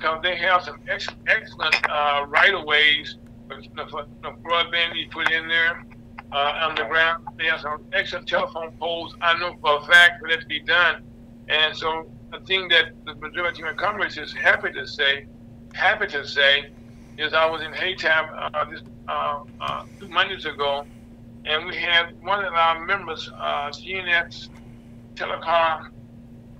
because they have some ex- excellent uh, right of ways for the broadband you put in there uh, underground. They have some excellent telephone poles. I know for a fact for that to be done. And so the thing that the majority of Congress is happy to say, happy to say, is I was in Hayti uh, this, uh, uh, two Mondays ago, and we had one of our members, uh, Telecom,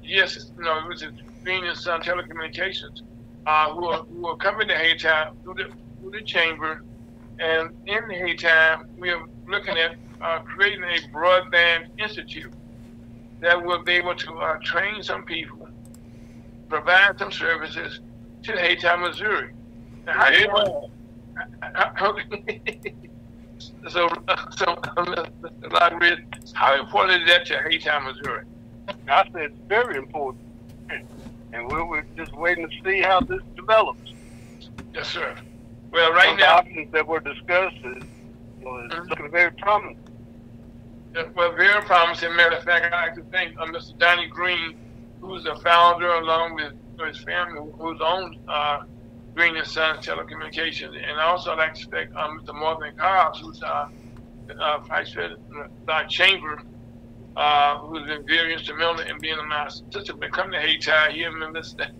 yes, which is Green and Sun Telecommunications, uh, who, are, who are coming to Hayti through the, through the chamber. And in Hayti, we are looking at uh, creating a broadband institute that will be able to uh, train some people, provide some services to Hayti, Missouri. Now, how so, so Mr. How important is that to Hayti, Missouri? I said it's very important, and we're, we're just waiting to see how this develops. Yes, sir. Well, right Some now, options that were discussed is, well, it's mm-hmm. looking very promising. Well, very promising. Matter of fact, I'd like to thank uh, Mr. Donnie Green, who's the founder, along with his family, who's owned uh, Green and Sons Telecommunications. And I also like to thank uh, Mr. Marvin Cobbs, who's uh, uh, Vice President of the Chamber, uh, who's been very instrumental in being my assistant when come to Hayti. He and Mr.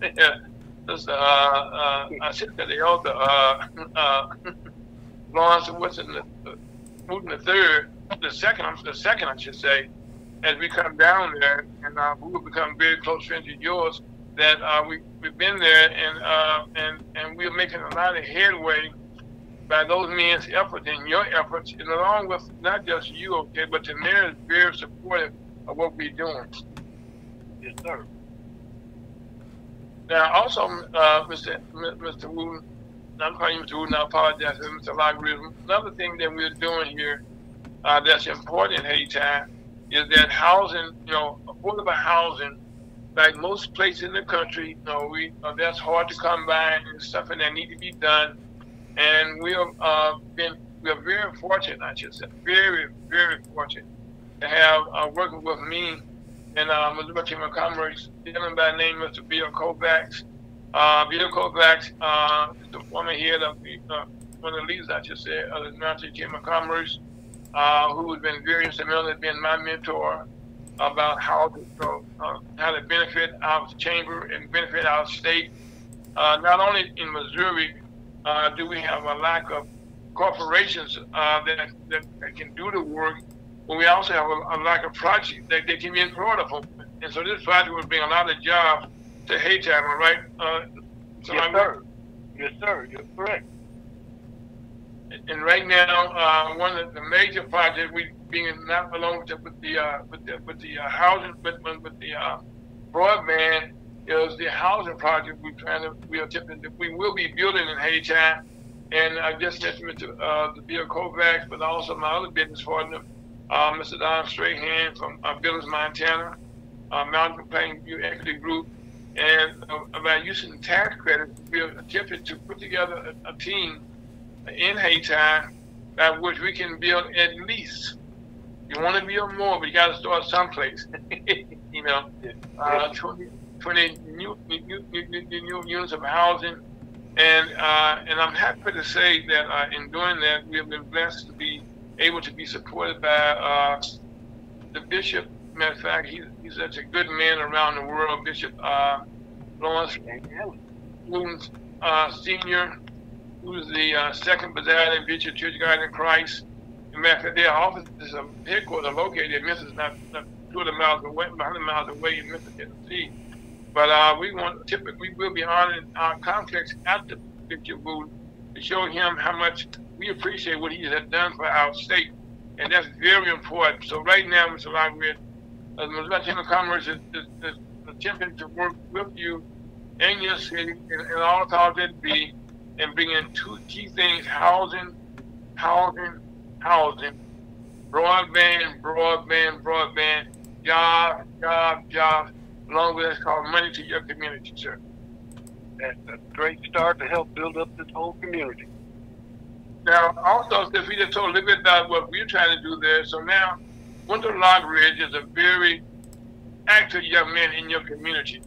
Mr. Uh, uh, assistant the elder, uh, uh, Lawrence Wilson, the, the third the second, the second, I should say, as we come down there, and uh, we will become very close friends of yours. That uh, we we've been there, and uh, and and we're making a lot of headway by those men's efforts and your efforts, and along with not just you, okay, but the mayor is very supportive of what we're doing. Yes, sir. Now, also, uh, Mr. Mr. Wooten, I'm calling you Mr. Wooten. I apologize, Mr. Lockridge. Another thing that we're doing here uh, that's important in Hayti is that housing, you know, affordable housing, like most places in the country, you know, we uh, that's hard to come by and something that need to be done. And we have uh, been we are very fortunate, I should say, very very fortunate to have uh, working with me and uh, Missouri Chamber of Commerce, gentleman by the name Mr. Bill Kovacs. Uh, Bill Kovacs uh, is the former head of the, uh, one of the leaders, I should say, of the Missouri Chamber of Commerce uh, who has been very instrumental in being my mentor about how to uh, how to benefit our chamber and benefit our state. Uh, not only in Missouri uh, do we have a lack of corporations uh, that, that, can do the work, but we also have a, a lack of projects that they can be employed upon. And so this project will bring a lot of jobs to Hayti, right? Uh, so yes, sir. Yes, sir. You're correct and right now, uh, one of the major projects we being not along with the with the uh, with the, with the uh, housing, with with the uh, broadband is the housing project we're trying to we are attempting to, we will be building in Hayti, and I just mentioned to uh, the Bill Kovacs, but also my other business partner, uh, Mr. Don Strahan from uh, Billings, Montana, uh, Mountain Plain Equity Group, and uh, about using tax credits, we are attempting to put together a, a team in Hayti by which we can build at least. You want to build more, but you got to start someplace. you know, uh, 20, 20 new, new, new, new, units of housing. And uh, and I'm happy to say that uh, in doing that, we have been blessed to be able to be supported by uh, the bishop. Matter of fact, he's, he's such a good man around the world, Bishop uh, Lawrence Wooten uh, Sr who's the uh, second presiding bishop Church of God in Christ. In fact, their office is a headquarters located in Memphis, not, not 200 miles away, 100 miles away in Memphis, Tennessee. But uh, we want typically we will be honoring our complex the Bishop Wooten to show him how much we appreciate what he has done for our state, and that's very important. So right now, Mr. Lockridge, uh, the of Commerce is, is, is, attempting to work with you and your city and, and all powers that be and bring in two key things housing, housing, housing, broadband, broadband, broadband, job, job, job, along with it's called money to your community, sir. That's a great start to help build up this whole community. Now, also, if we just told a little bit about what we're trying to do there, so now, Weldon Lockridge is a very active young man in your community.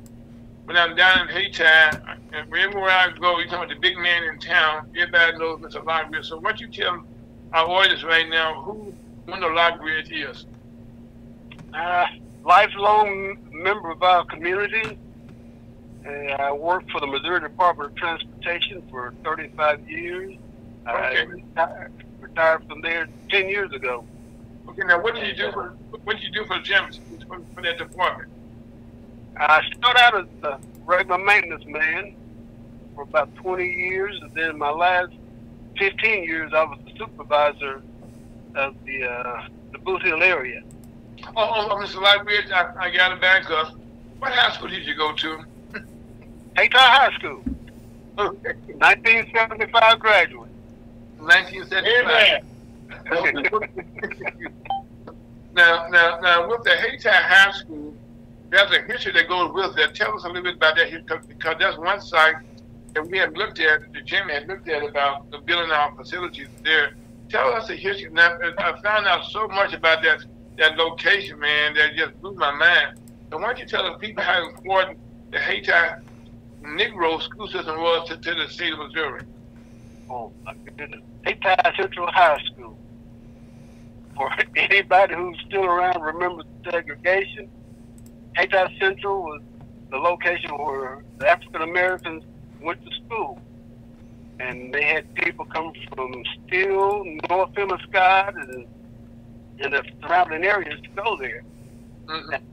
When I'm down in Hayti, and everywhere I go, you talking about the big man in town. Everybody knows Mr. Lockridge. So what you tell our audience right now, who Weldon Lockridge is? Uh, lifelong member of our community. Uh, I worked for the Missouri Department of Transportation for 35 years. Okay. I retired, retired from there 10 years ago. Okay, now what did you do for what did you do for the for, for that department? I started out as a regular maintenance man for about 20 years, and then my last 15 years I was the supervisor of the uh, the Bootheel area. Oh, oh, oh Mr. Lockridge, I, I got to back up. What high school did you go to? Hayti High School. 1975 graduate. 1975. now, now, now, with the Hayti High School, there's a history that goes with that. Tell us a little bit about that history, because that's one site that we had looked at, the Jim had looked at about the building our facilities there. Tell us the history. Now, I found out so much about that that location, man, that just blew my mind. So why don't you tell the people how important the Hayti Negro school system was to, to the state of Missouri? Oh, my goodness. Hayti Central High School. For anybody who's still around remembers segregation, Hayti Central was the location where the African Americans went to school. And they had people come from Steele, North Pemiscot, and in the surrounding areas to go there. Mm-hmm.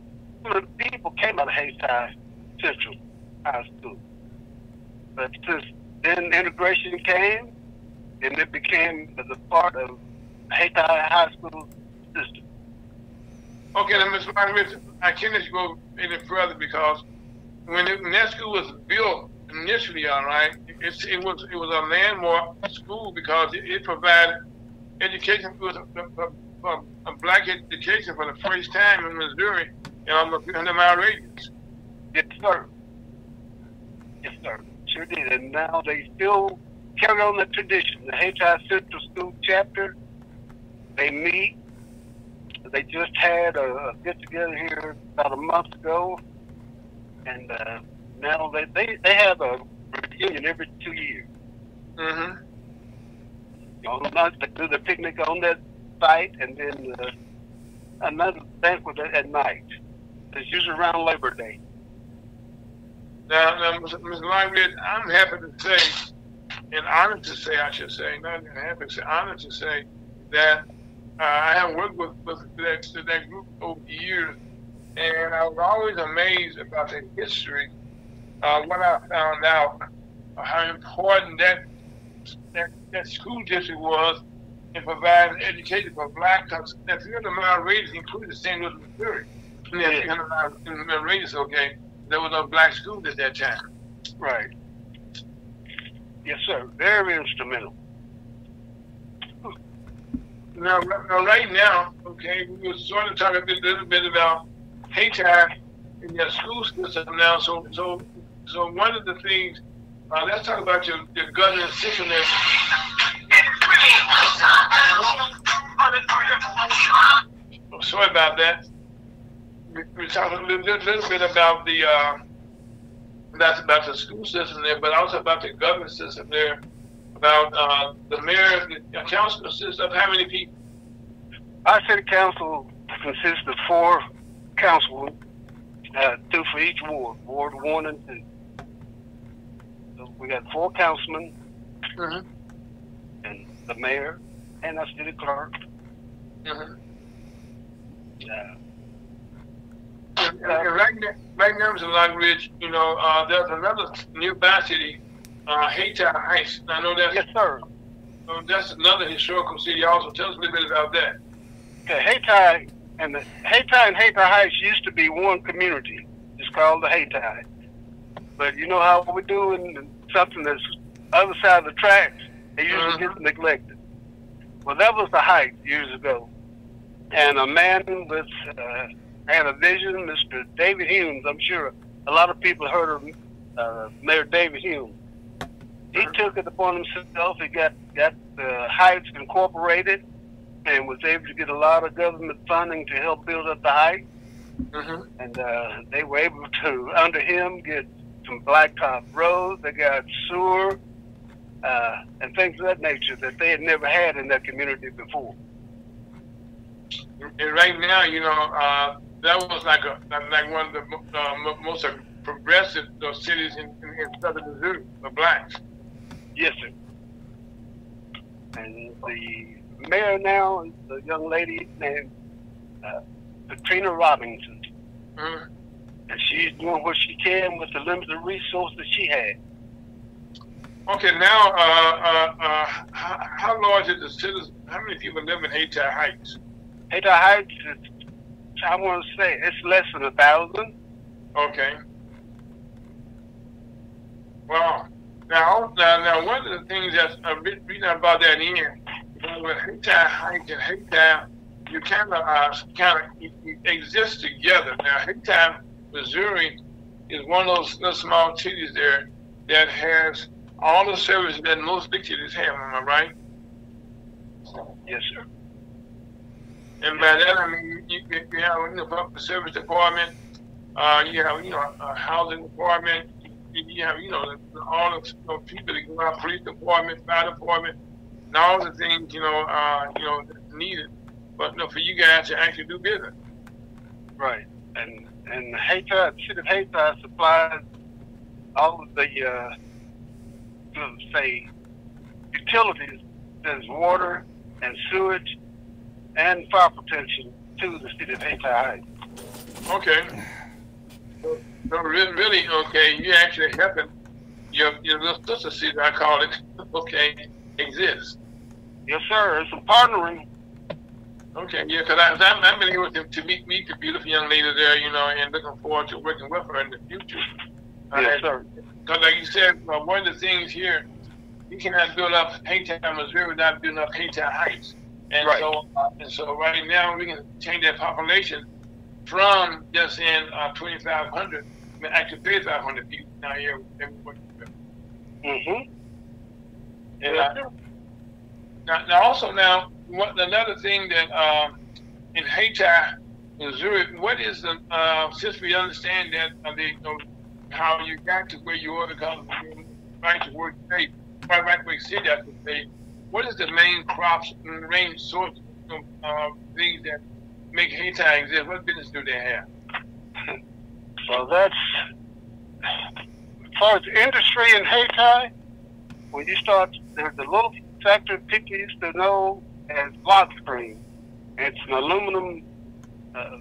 The people came out of Hayti Central High School. But since then integration came, and it became the part of Hayti High School system. Okay, then, Mr. Martin, I can't go any further because when, it, when that school was built initially, all right, it, it was it was a landmark school because it, it provided education for, for, for a black education for the first time in Missouri in almost 300 mile radius. Yes, sir. Yes, sir. Sure did. And now they still carry on the tradition. The Hayti Central School chapter, they meet. They just had a, a get together here about a month ago. And uh, now they, they, they have a reunion every two years. Mm-hmm. On the month, they do the picnic on that site and then uh, another banquet at night. It's usually around Labor Day. Now, now Ms. Ms. I'm happy to say, and honored to say, I should say, not happy to say, honored to say that uh, I have worked with, with that, that group over the years, and I was always amazed about the history. Uh, when I found out how important that, that that school district was in provide education for black because that 300 mile radius included St. Louis, Missouri. In that 300 mile radius, okay, there was no black schools at that time. Right. Yes, sir. Very instrumental. Now, now right now, okay, we were sort of talking a little bit about Hayti in their school system now. So, so, so one of the things, uh, let's talk about your, your system. sickness. I'm sorry about that. We, talked a little, little, bit about the uh, that's about the school system there, but also about the government system there, about uh, the mayor, the council consists of how many people? Our city council consists of four councilmen, uh, two for each ward, Ward 1 and 2 we got four councilmen, mm-hmm. and the mayor, and our city clerk. Mm-hmm. Uh, and, and right, right now, Mr. You know, uh, there's another nearby city, uh, Heights. I know that. Yes, sir. So that's another historical city. Also, tell us a little bit about that. Okay, Hayti and the Hayti and Hayti Heights used to be one community. It's called the Hayti. But you know how we do in something that's other side of the tracks, it usually mm-hmm. gets neglected. Well, that was the Heights years ago, and a man with uh, had a vision, Mr. David Humes. I'm sure a lot of people heard of uh, Mayor David Humes. He took it upon himself. He got got the Heights incorporated and was able to get a lot of government funding to help build up the Heights. Mm-hmm. And uh, they were able to, under him, get some blacktop roads. They got sewer uh, and things of that nature that they had never had in that community before. And right now, you know, uh, that was like a like one of the uh, most progressive cities in, in, in southern Missouri for blacks. Yes, sir. And the mayor now is a young lady named uh, Katrina Robinson. Mm-hmm. And she's doing what she can with the limited resources that she had. Okay, now, uh, uh, uh, how, how, large is the citizens? How many people live in Hayti Heights? Hayti Heights is, I want to say, it's less than a thousand. Okay. Well, now, now, now, one of the things that's a bit reading about that in, with Hayti Heights and Hayti, you kind of, uh, kind of exist together. Now, Hayti, Missouri, is one of those little small cities there that has all the services that most big cities have. Am I right? Yes, sir. And by that I mean you, you have you know, public service department, uh, you have you know a housing department, you have, you know, all the you know, people that go out, police department, fire department, and all the things, you know, uh, you know, needed. But you know, for you guys to actually do business. Right. And and Hayti, the city of Hayti supplies all of the uh, say utilities, there's water and sewage and fire protection to the city of Hayti Heights. Okay. So really, really, okay, you actually helping your your little sister city, I call it, okay, exists. Yes, sir. It's a partnering. Okay, yeah, because I'm, I'm able to, to meet meet the beautiful young lady there, you know, and looking forward to working with her in the future. Yes, uh, sir. Because, like you said, uh, one of the things here, you cannot build up Hayti, Missouri without building up Hayti Heights. And right. so, uh, and so right now we can change that population from just in uh, 2,500, I mean, actually 3,500 people now here. Mm-hmm. And, uh, now, now, also now, what, another thing that um, in Missouri, what is the, uh, since we understand that uh, the, you know, how you got to where you are because right to work state, right, right where you sit at the state, what is the main crops, and main source of uh, things that make Hayti exist? What business do they have? Well, that's as far as industry in Hayti, When you start, there's a little factory people used to know as Lock Screen. It's an aluminum uh,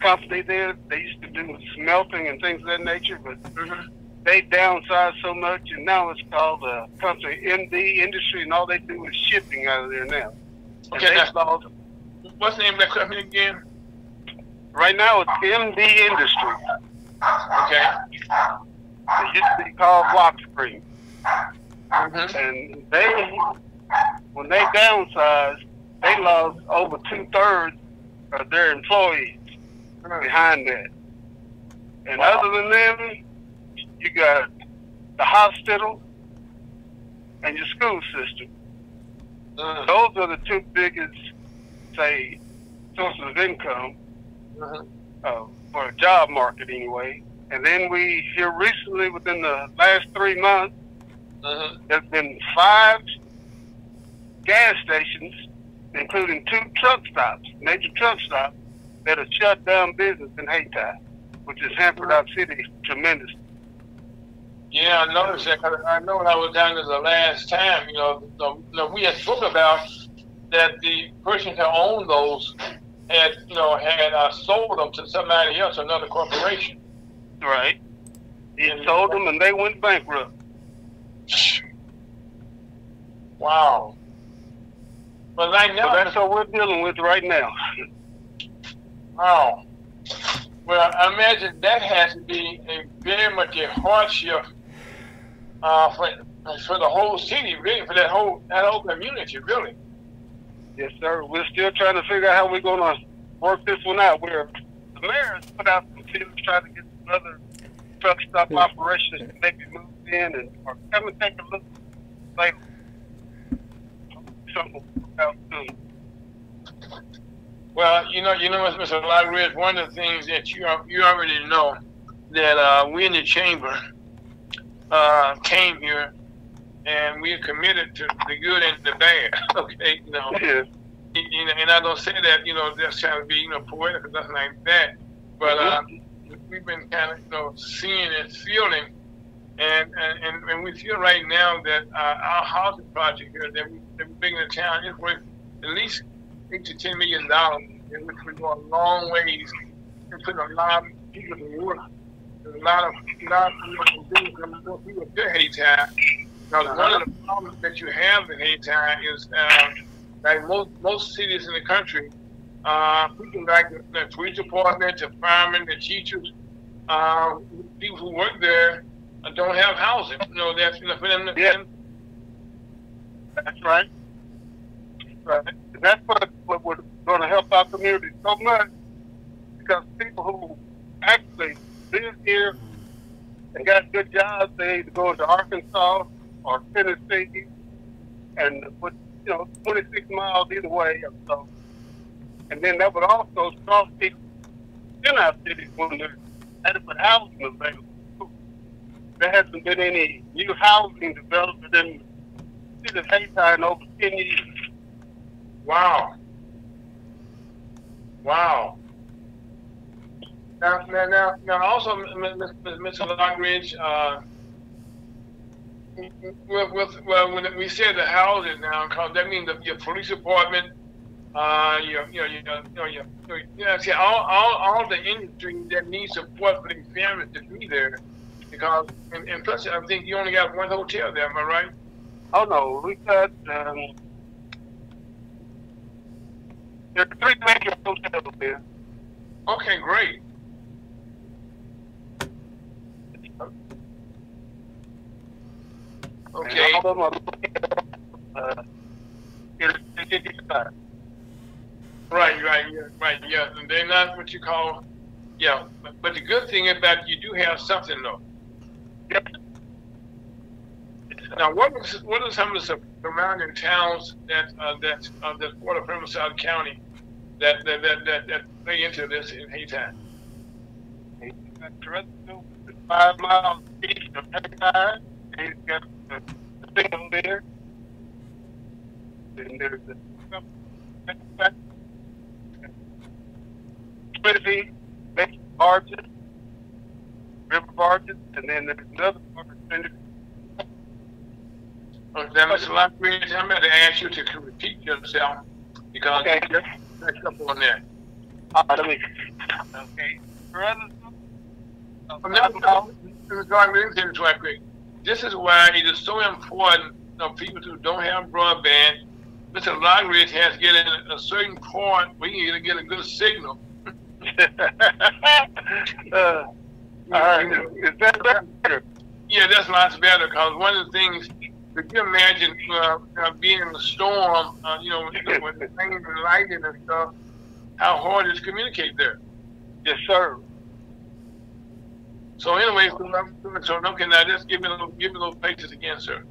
company there. They used to do smelting and things of that nature, but mm-hmm. they downsized so much, and now it's called uh, company MD Industry, and all they do is shipping out of there now. Okay, that's lost, what's the name of that company again? Right now, it's MD Industry. Okay. It used to be called Block Spring. Mm-hmm. And they, when they downsized, they lost over two thirds of their employees behind that. And wow. other than them, you got the hospital and your school system. Uh, Those are the two biggest, say, sources of income uh-huh. uh, for a job market anyway. And then we here recently, within the last three months, uh-huh. there's been five gas stations, including two truck stops, major truck stops, that have shut down business in Hayti, which has hampered our city tremendously. Yeah, I noticed that. I know when I was down there the last time, you know, the, the, we had spoken about that the person who owned those had, you know, had uh, sold them to somebody else, another corporation. Right. He and, sold them and they went bankrupt. Wow. But right now, so that's what we're dealing with right now. Wow. Well, I imagine that has to be a very much a hardship uh, for for the whole city, really, for that whole that whole community, really. Yes, sir. We're still trying to figure out how we're going to work this one out. We're the mayor has put out some feelers trying to get another truck stop yeah. operations to maybe move in and or come and take a look later. Something out soon. Well, you know, you know, Mr. Lockridge, one of the things that you you already know that uh, we in the chamber uh, came here, and we are committed to the good and the bad. okay, you know. You know, and I don't say that, you know, just trying to be, you know, poetic or nothing like that. But uh, we've been kind of, you know, seeing and feeling, and and, and we feel right now that uh, our housing project here that, we, that we're bringing to town is worth at least eight to ten million dollars, in which we go a long ways in putting a lot of people to work. There's a lot of, a lot of people people to Hayti. Because one of the problems that you have in Hayti is uh, like most most cities in the country, uh, people like the, the police department, the firemen, the teachers, uh, people who work there uh, don't have housing. You know, that's you know, for them. To, Yeah. That's right. Right. And that's what, what we're going to help our community so much because people who actually live here and got good jobs, they either go to Arkansas or Tennessee and put, you know, 26 miles either way. or So, and then that would also draw people in our cities when there's adequate housing available. There hasn't been any new housing development in the of Hayti in over 10 years. Wow. Wow. Now, now, now, now also, Mr. Lockridge, uh, with, with, well, when we say the houses now, that means the, your police department, uh, your, you know, your, you know, your, your, you know, see, all, all, all the industry that needs support for these families to be there, because, and, and plus, I think you only got one hotel there, am I right? Oh no, we got um, there are three major hotels there. Okay, great. Okay. And all of them are located, uh, in the city side. Right, right, yeah, right, yeah. And they're not what you call, yeah. But, but the good thing about you do have something though. Yep. Now, what is what are some of the surrounding towns that uh, that uh, that border South County that that that that, that play into this in is five miles east of Hayti. He's got the, single there. And there's the Trinity, barges, river barges, and then there's another. Oh, now, Mr. Lockridge, I'm going to ask you to repeat yourself because Okay. you just messed up on that. Uh, let me. Okay. Toronto. I'm five never miles Mr. Lockridge, this right quick. This is why it is so important for people who don't have broadband. Mr. Lockridge has to get in a certain point where you can get a good signal. uh, all right. Is that better? Yeah, that's lots better because one of the things, could you imagine uh, uh, being in a storm, uh, you know, with the rain and lightning and stuff, how hard it is to communicate there. Yes, sir. So anyway, so, okay, now just give me those, give me those places again, sir.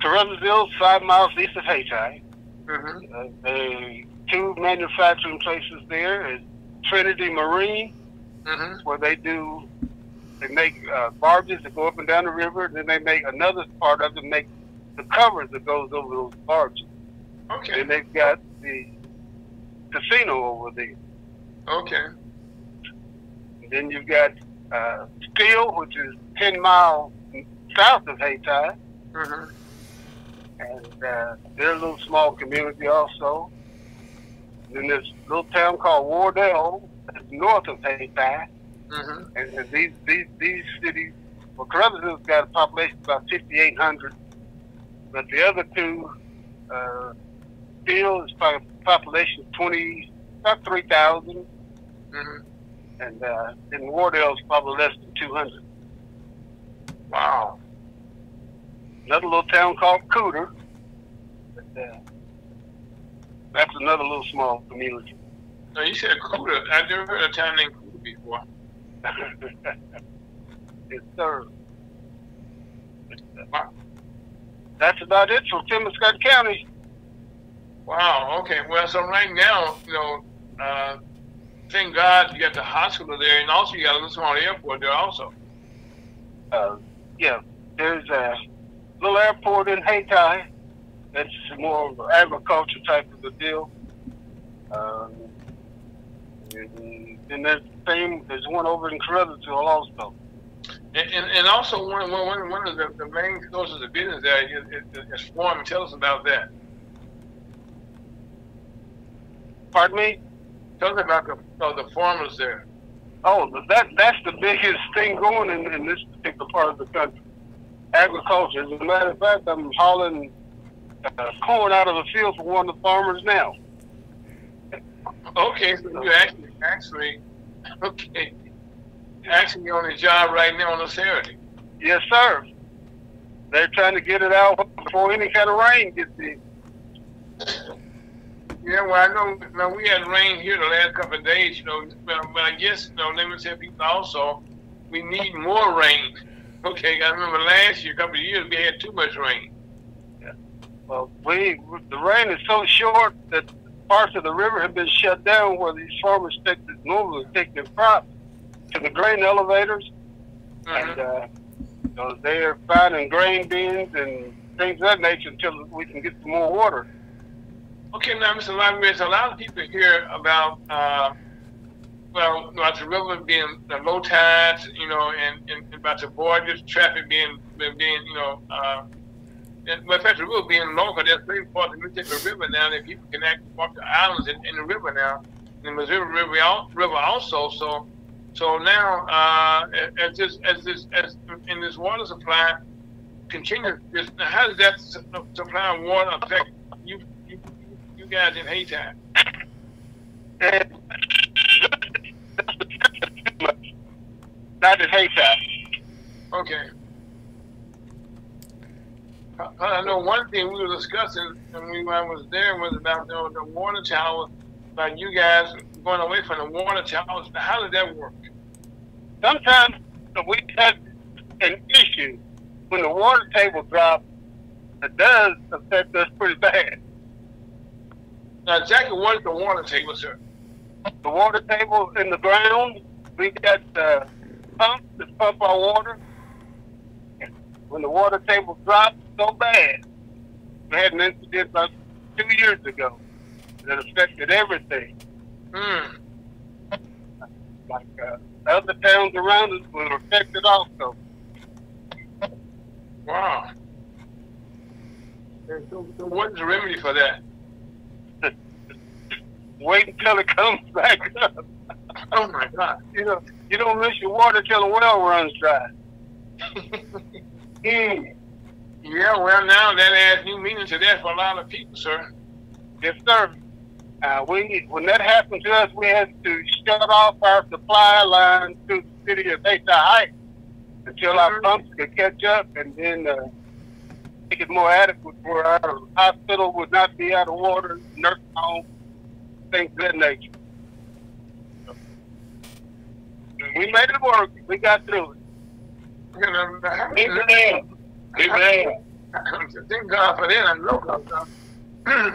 Caruthersville, five miles east of Hayti. Mm-hmm. Uh, the two manufacturing places there is Trinity Marine, Mm-hmm. where they do they make uh, barges that go up and down the river. And then they make another part of it, make the cover that goes over those barges. Okay. And they've got the casino over there. Okay. And then you've got uh, Steele, which is ten miles south of Hayti. Mm-hmm. and uh, they're a little small community also. And then there's a little town called Wardell, that's north of Hayti, Mm-hmm. and, and these these these cities. Well, Caruthersville's got a population of about 5,800, but the other two, uh, Bill is probably population of 20, about 3,000, Mm-hmm. and uh, then Wardell's probably less than 200. Wow. Another little town called Cooter, but, uh, that's another little small community. Now you said Cooter. I've never heard a town named Cuda before. yes, sir. Wow. That's about it for Scott County. Wow. Okay. Well, so right now, you know, uh, thank God you got the hospital there, and also you got a little small airport there also. Uh, yeah, there's a little airport in Hayti. That's more of an agriculture type of a deal. Um, and, and there's same. There's one over in Caruthersville also. And, and, and also one, one, one of the, the main sources of business there is, is, is farming. Tell us about that. Pardon me? Tell us about the, uh, the farmers there. Oh, that that's the biggest thing going in, in this particular part of the country. Agriculture. As a matter of fact, I'm hauling uh, corn out of the field for one of the farmers now. Okay, so you actually, actually, okay, actually on the job right now on the Saturday. Yes, sir. They're trying to get it out before any kind of rain gets in. Yeah, well, I know. Now we had rain here the last couple of days, you know, but, but I guess you know, let me tell people also, we need more rain. Okay, I remember last year, a couple of years, we had too much rain. Yeah. Well, we the rain is so short that parts of the river have been shut down where these farmers take the normally take their crops to the grain elevators, Mhm. and uh, so they're finding grain bins and things of that nature until we can get some more water. Okay, now, Mr. Library, a lot of people hear about, uh, well, about the river being the low tides, you know, and, and about the borders, traffic being, being, you know, uh, and, but in fact, the river being because there's three parts of the Mississippi River now that people can actually walk the islands in, in the river now, in the Missouri River, river also. So, so now, uh, as this, as this, as in this water supply continues, how does that supply of water affect you, you, you guys in Hayti? And not in Hayti. Okay. I, I know one thing we were discussing when we when I was there was about the, the water towers, about you guys going away from the water towers. How did that work? Sometimes we had an issue when the water table drops. It does affect us pretty bad. Now, exactly what is the water table, sir? The water table in the ground, we got uh, pumps that pump our water. When the water table drops so bad, we had an incident about two years ago that affected everything. Hmm. Like uh, other towns around us were affected also. Wow. So, so what is the remedy for that? Wait until it comes back up. Oh my God. You know, you don't miss your water till the well runs dry. Mm. Yeah, well, now that adds new meaning to that for a lot of people, sir. Yes, sir. Uh, we when that happened to us, we had to shut off our supply line to the city of Hayti Heights until our Mhm. pumps could catch up, and then uh, make it more adequate for our hospital would not be out of water, nursing home, things of that nature. We made it work. We got through it. You know, Amen. Amen. Thank God for that. I know. 'cause, uh,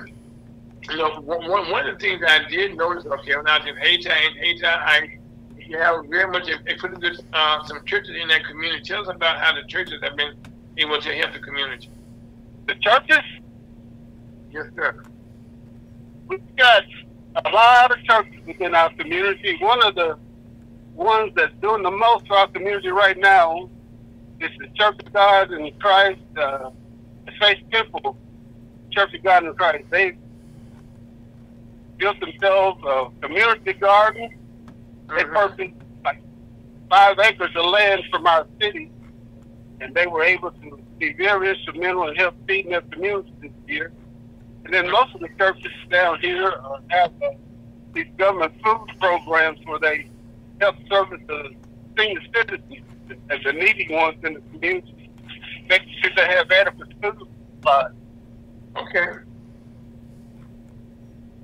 you know, one, one of the things I did notice, okay, when I was in Hayti, in Hayti, I you have very much a, a pretty good uh, some churches in that community. Tell us about how the churches have been able to help the community. The churches, Yes, sir. we've got a lot of churches within our community. One of the ones that's doing the most for our community right now is the Church of God in Christ, uh, the Faith Temple Church of God in Christ. They built themselves a community garden. They Mhm. purchased like five acres of land from our city, and they were able to be very instrumental in help feeding their community this year. And then most of the churches down here uh, have uh, these government food programs where they help service the senior citizens and the needy ones in the community, making sure they have adequate food supplies. Okay.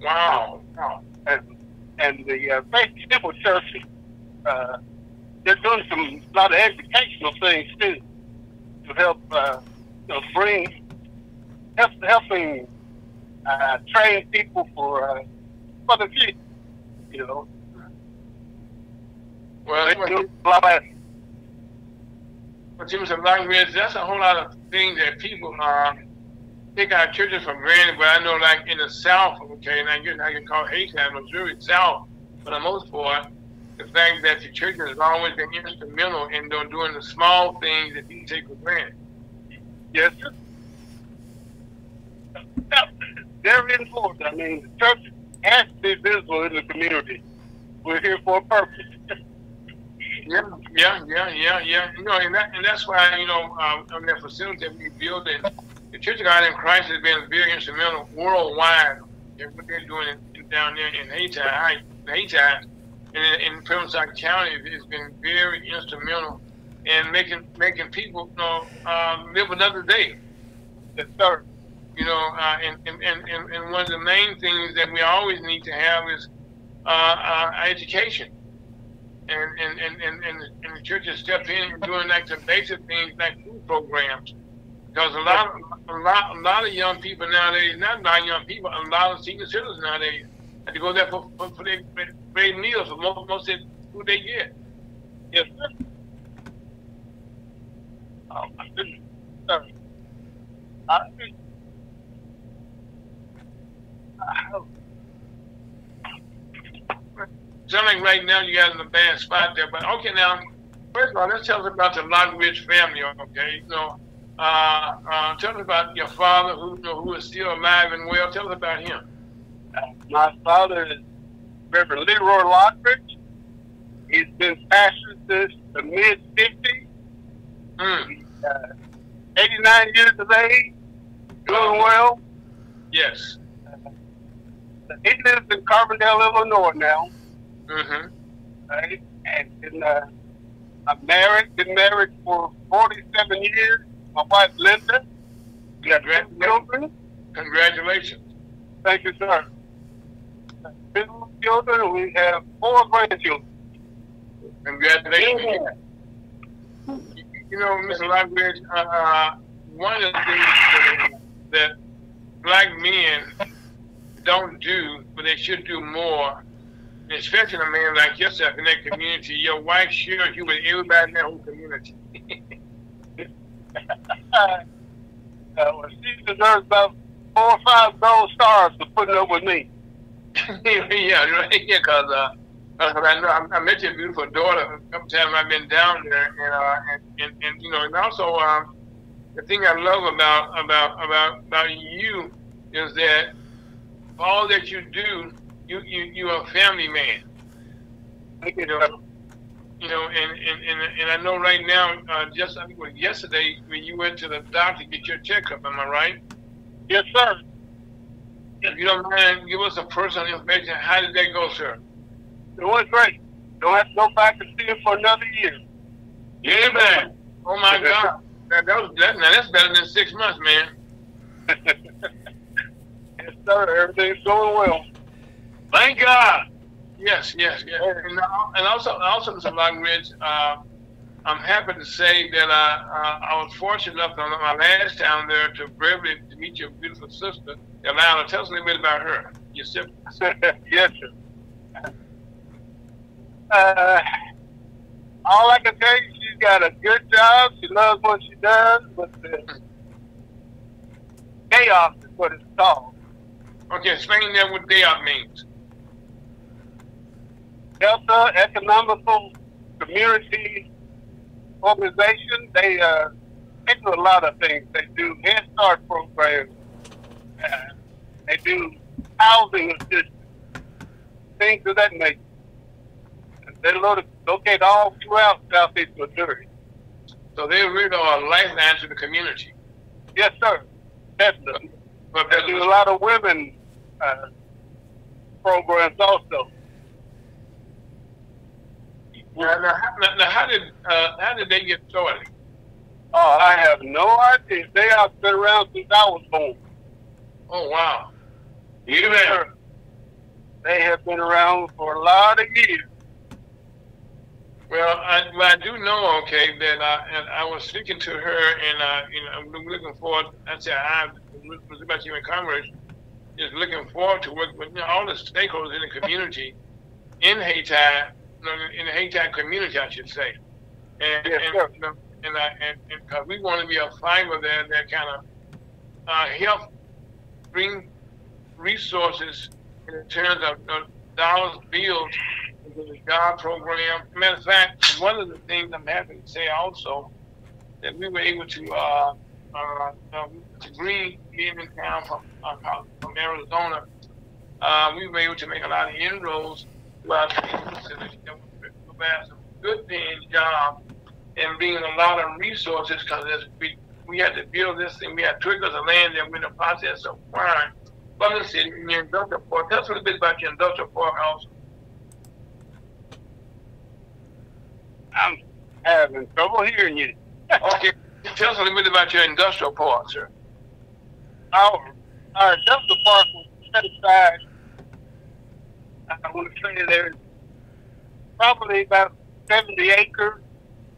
Wow. Wow. and and the uh, Faith Temple Church, uh, they're doing some a lot of educational things too to help uh, you know, bring help helping uh, train people for uh, for the future. You know, Well, they do a lot of but Jimmy Lockridge, that's a whole lot of things that people uh, take our churches for granted. But I know, like in the South, okay, and I guess I can call Hayti, Missouri South, for the most part, the fact that the church has always been instrumental in doing the small things that people take for granted. Yes, sir. Very important. I mean, the church has to be visible in the community. We're here for a purpose. yeah, yeah, yeah, yeah, yeah. You know, and that and that's why you know um, on that facility that we built, the Church of God in Christ has been very instrumental worldwide in what they're doing down there in Hayti, Hayti, and in, in Prince County has been very instrumental in making making people you know um, live another day. Yes, sir. You know, uh, and, and, and, and one of the main things that we always need to have is uh, uh, education. And, and, and, and, and, the churches step in and doing like the basic things like food programs. Because a lot, of, a lot, a lot of young people nowadays, not a lot of young people, a lot of senior citizens nowadays, have to go there for, for, for their, meals, for most, most of food they get. Yes, sir. Oh, like right now you got in a bad spot there, but okay now. First of all, let's tell us about the Lockridge family, okay? You know, uh, uh, tell us about your father, who who is still alive and well. Tell us about him. Uh, my father is Reverend Leroy Lockridge. He's been pastor since the mid 50s. Mm. Uh, 89 years of age, doing well. Yes. He lives in Carbondale, Illinois now. Mm-hmm. Right? And been, uh, I'm married, been married for 47 years. My wife, Linda. Two. Congratulations. Thank you, sir. Children, we have four grandchildren. Congratulations. Yeah. You know, Mr. Lockridge, uh, one of the things that, that black men don't do, but they should do more. especially a man like yourself in that community. Your wife shares you with everybody in that whole community. uh, she deserves about four or five gold stars for putting up with me. yeah, right. Yeah, because uh, I know I, met your beautiful daughter a couple times. I've been down there, and uh, and, and, and you know, and also um, the thing I love about about about about you is that all that you do, you you you are a family man. You know, you know, and and, and, and I know right now, uh, just I think it yesterday when you went to the doctor to get your checkup. Am I right? Yes, sir. If you don't mind, give us a personal information. How did that go, sir? It was great. Don't have to go back and see him for another year. Yeah, man. Oh my God. That, that was that, now that's better than six months, man. Yes, sir. Everything's going well. Thank God. Yes, yes, yes. And, and also, also, Mr. Lockridge, uh, I'm happy to say that I, uh, I was fortunate enough on my last time there to briefly to meet your beautiful sister, Alana. Tell us a little bit about her, your sister. yes, sir. Uh, all I can tell you, she's got a good job. She loves what she does, but the chaos is what it's called. Okay, explain that what DEOP means. Delta Economical Community Organization. They uh, they do a lot of things. They do Head Start programs. Uh, they do housing assistance, things of that nature. They're located all throughout Southeast Missouri. So they really are a lifeline to the community. Yes, sir. Definitely. But they do a lot of women uh, programs also. Now, now, now, how did uh, how did they get started? Oh, I have no idea. They have been around since I was born. Oh wow! You bet. They have been around for a lot of years. Well, I, well, I do know, okay, that I, and I was speaking to her, and uh, you know, I'm looking forward. I said I was about you in Congress is looking forward to work with you know, all the stakeholders in the community in Hayti, in the Hayti community, I should say. And, yes, and, you know, and I, and because we want to be a fiber there that kind of uh, help bring resources in terms of uh, dollars billed into the job program. Matter of fact, one of the things I'm happy to say also that we were able to uh, uh, Green being in town from uh, from Arizona, uh, we were able to make a lot of inroads while facilities that provide some good paying job and being a lot of resources because we we had to build this thing. We had two acres of land and we're in the process of acquiring from the city in your industrial park. Tell us a little bit about your industrial park also. I'm having trouble hearing you. okay, tell us a little bit about your industrial park, sir. Our, our industrial park was set aside, I want to say there's probably about 70 acres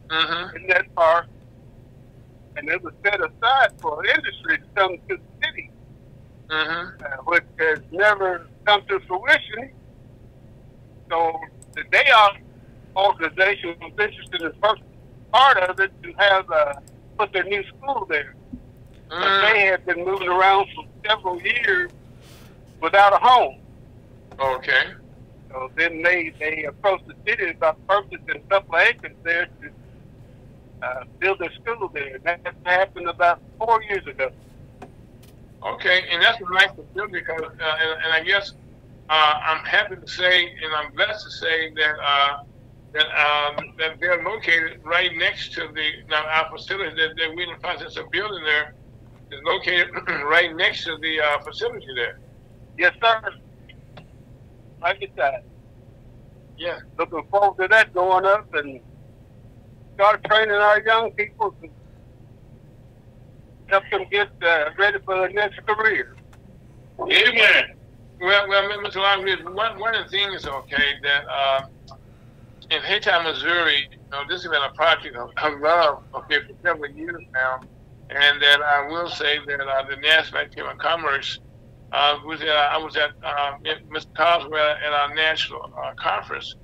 Mm-hmm. in that park, and it was set aside for industry to come to the city, Mm-hmm. uh, which has never come to fruition. So the Day Off organization was interested in the first part of it to have uh, put their new school there. But Mm-hmm. they had been moving around for several years without a home. Okay. So then they, they approached the city about purchasing a couple of acres there to uh, build a school there. And that happened about four years ago. Okay, and that's a nice facility because, uh, and, and I guess uh, I'm happy to say, and I'm blessed to say that uh, that um, that they're located right next to the now our facility that, that we're in the process of building there is located right next to the uh, facility there. Yes, sir. Like I said, Yeah. looking forward to that going up and start training our young people to help them get uh, ready for their next career. Amen. Well, well, Mr. Lockridge, one, one of the things, okay, that uh, in Hayti, Missouri, you know, this has been a project of, of love, okay, for several years now, and that I will say that uh, the National Chamber of Commerce uh, was at, I was at uh, Mr. Coswell at our national uh, conference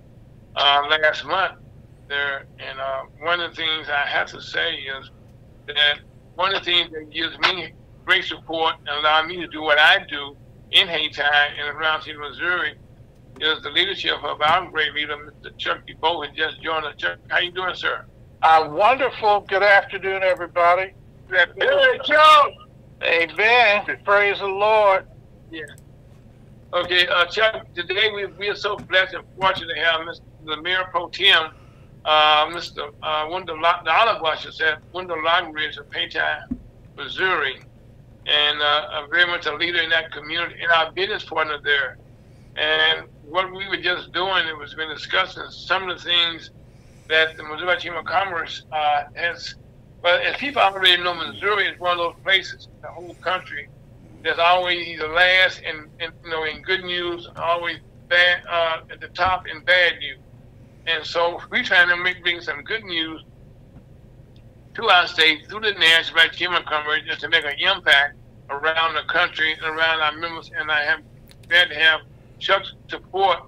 uh, last month there, and uh, one of the things I have to say is that one of the things that gives me great support and allow me to do what I do in Hayti and around here in Missouri is the leadership of our great leader, Mr. Chuck DeBow, who just joined us. Chuck, how you doing, sir? Uh, wonderful. Good afternoon, everybody. Good Hey, Chuck! Amen. Praise the Lord. Okay, uh, Chuck, today we, we are so blessed and fortunate to have Mr. the Mayor Pro Tem, uh, Mr. Uh, Weldon, the Olive Washer said, Weldon Lockridge of Hayti, Missouri, and uh, very much a leader in that community, and our business partner there. And what we were just doing, it was been discussing some of the things that the Missouri Chamber of Commerce uh, has. Well, as people already know, Missouri is one of those places in the whole country that's always either last and, and you know in good news, always bad uh, at the top in bad news. And so we're trying to make bring some good news to our state through the National of Commerce just to make an impact around the country and around our members. And I am glad to have Chuck's support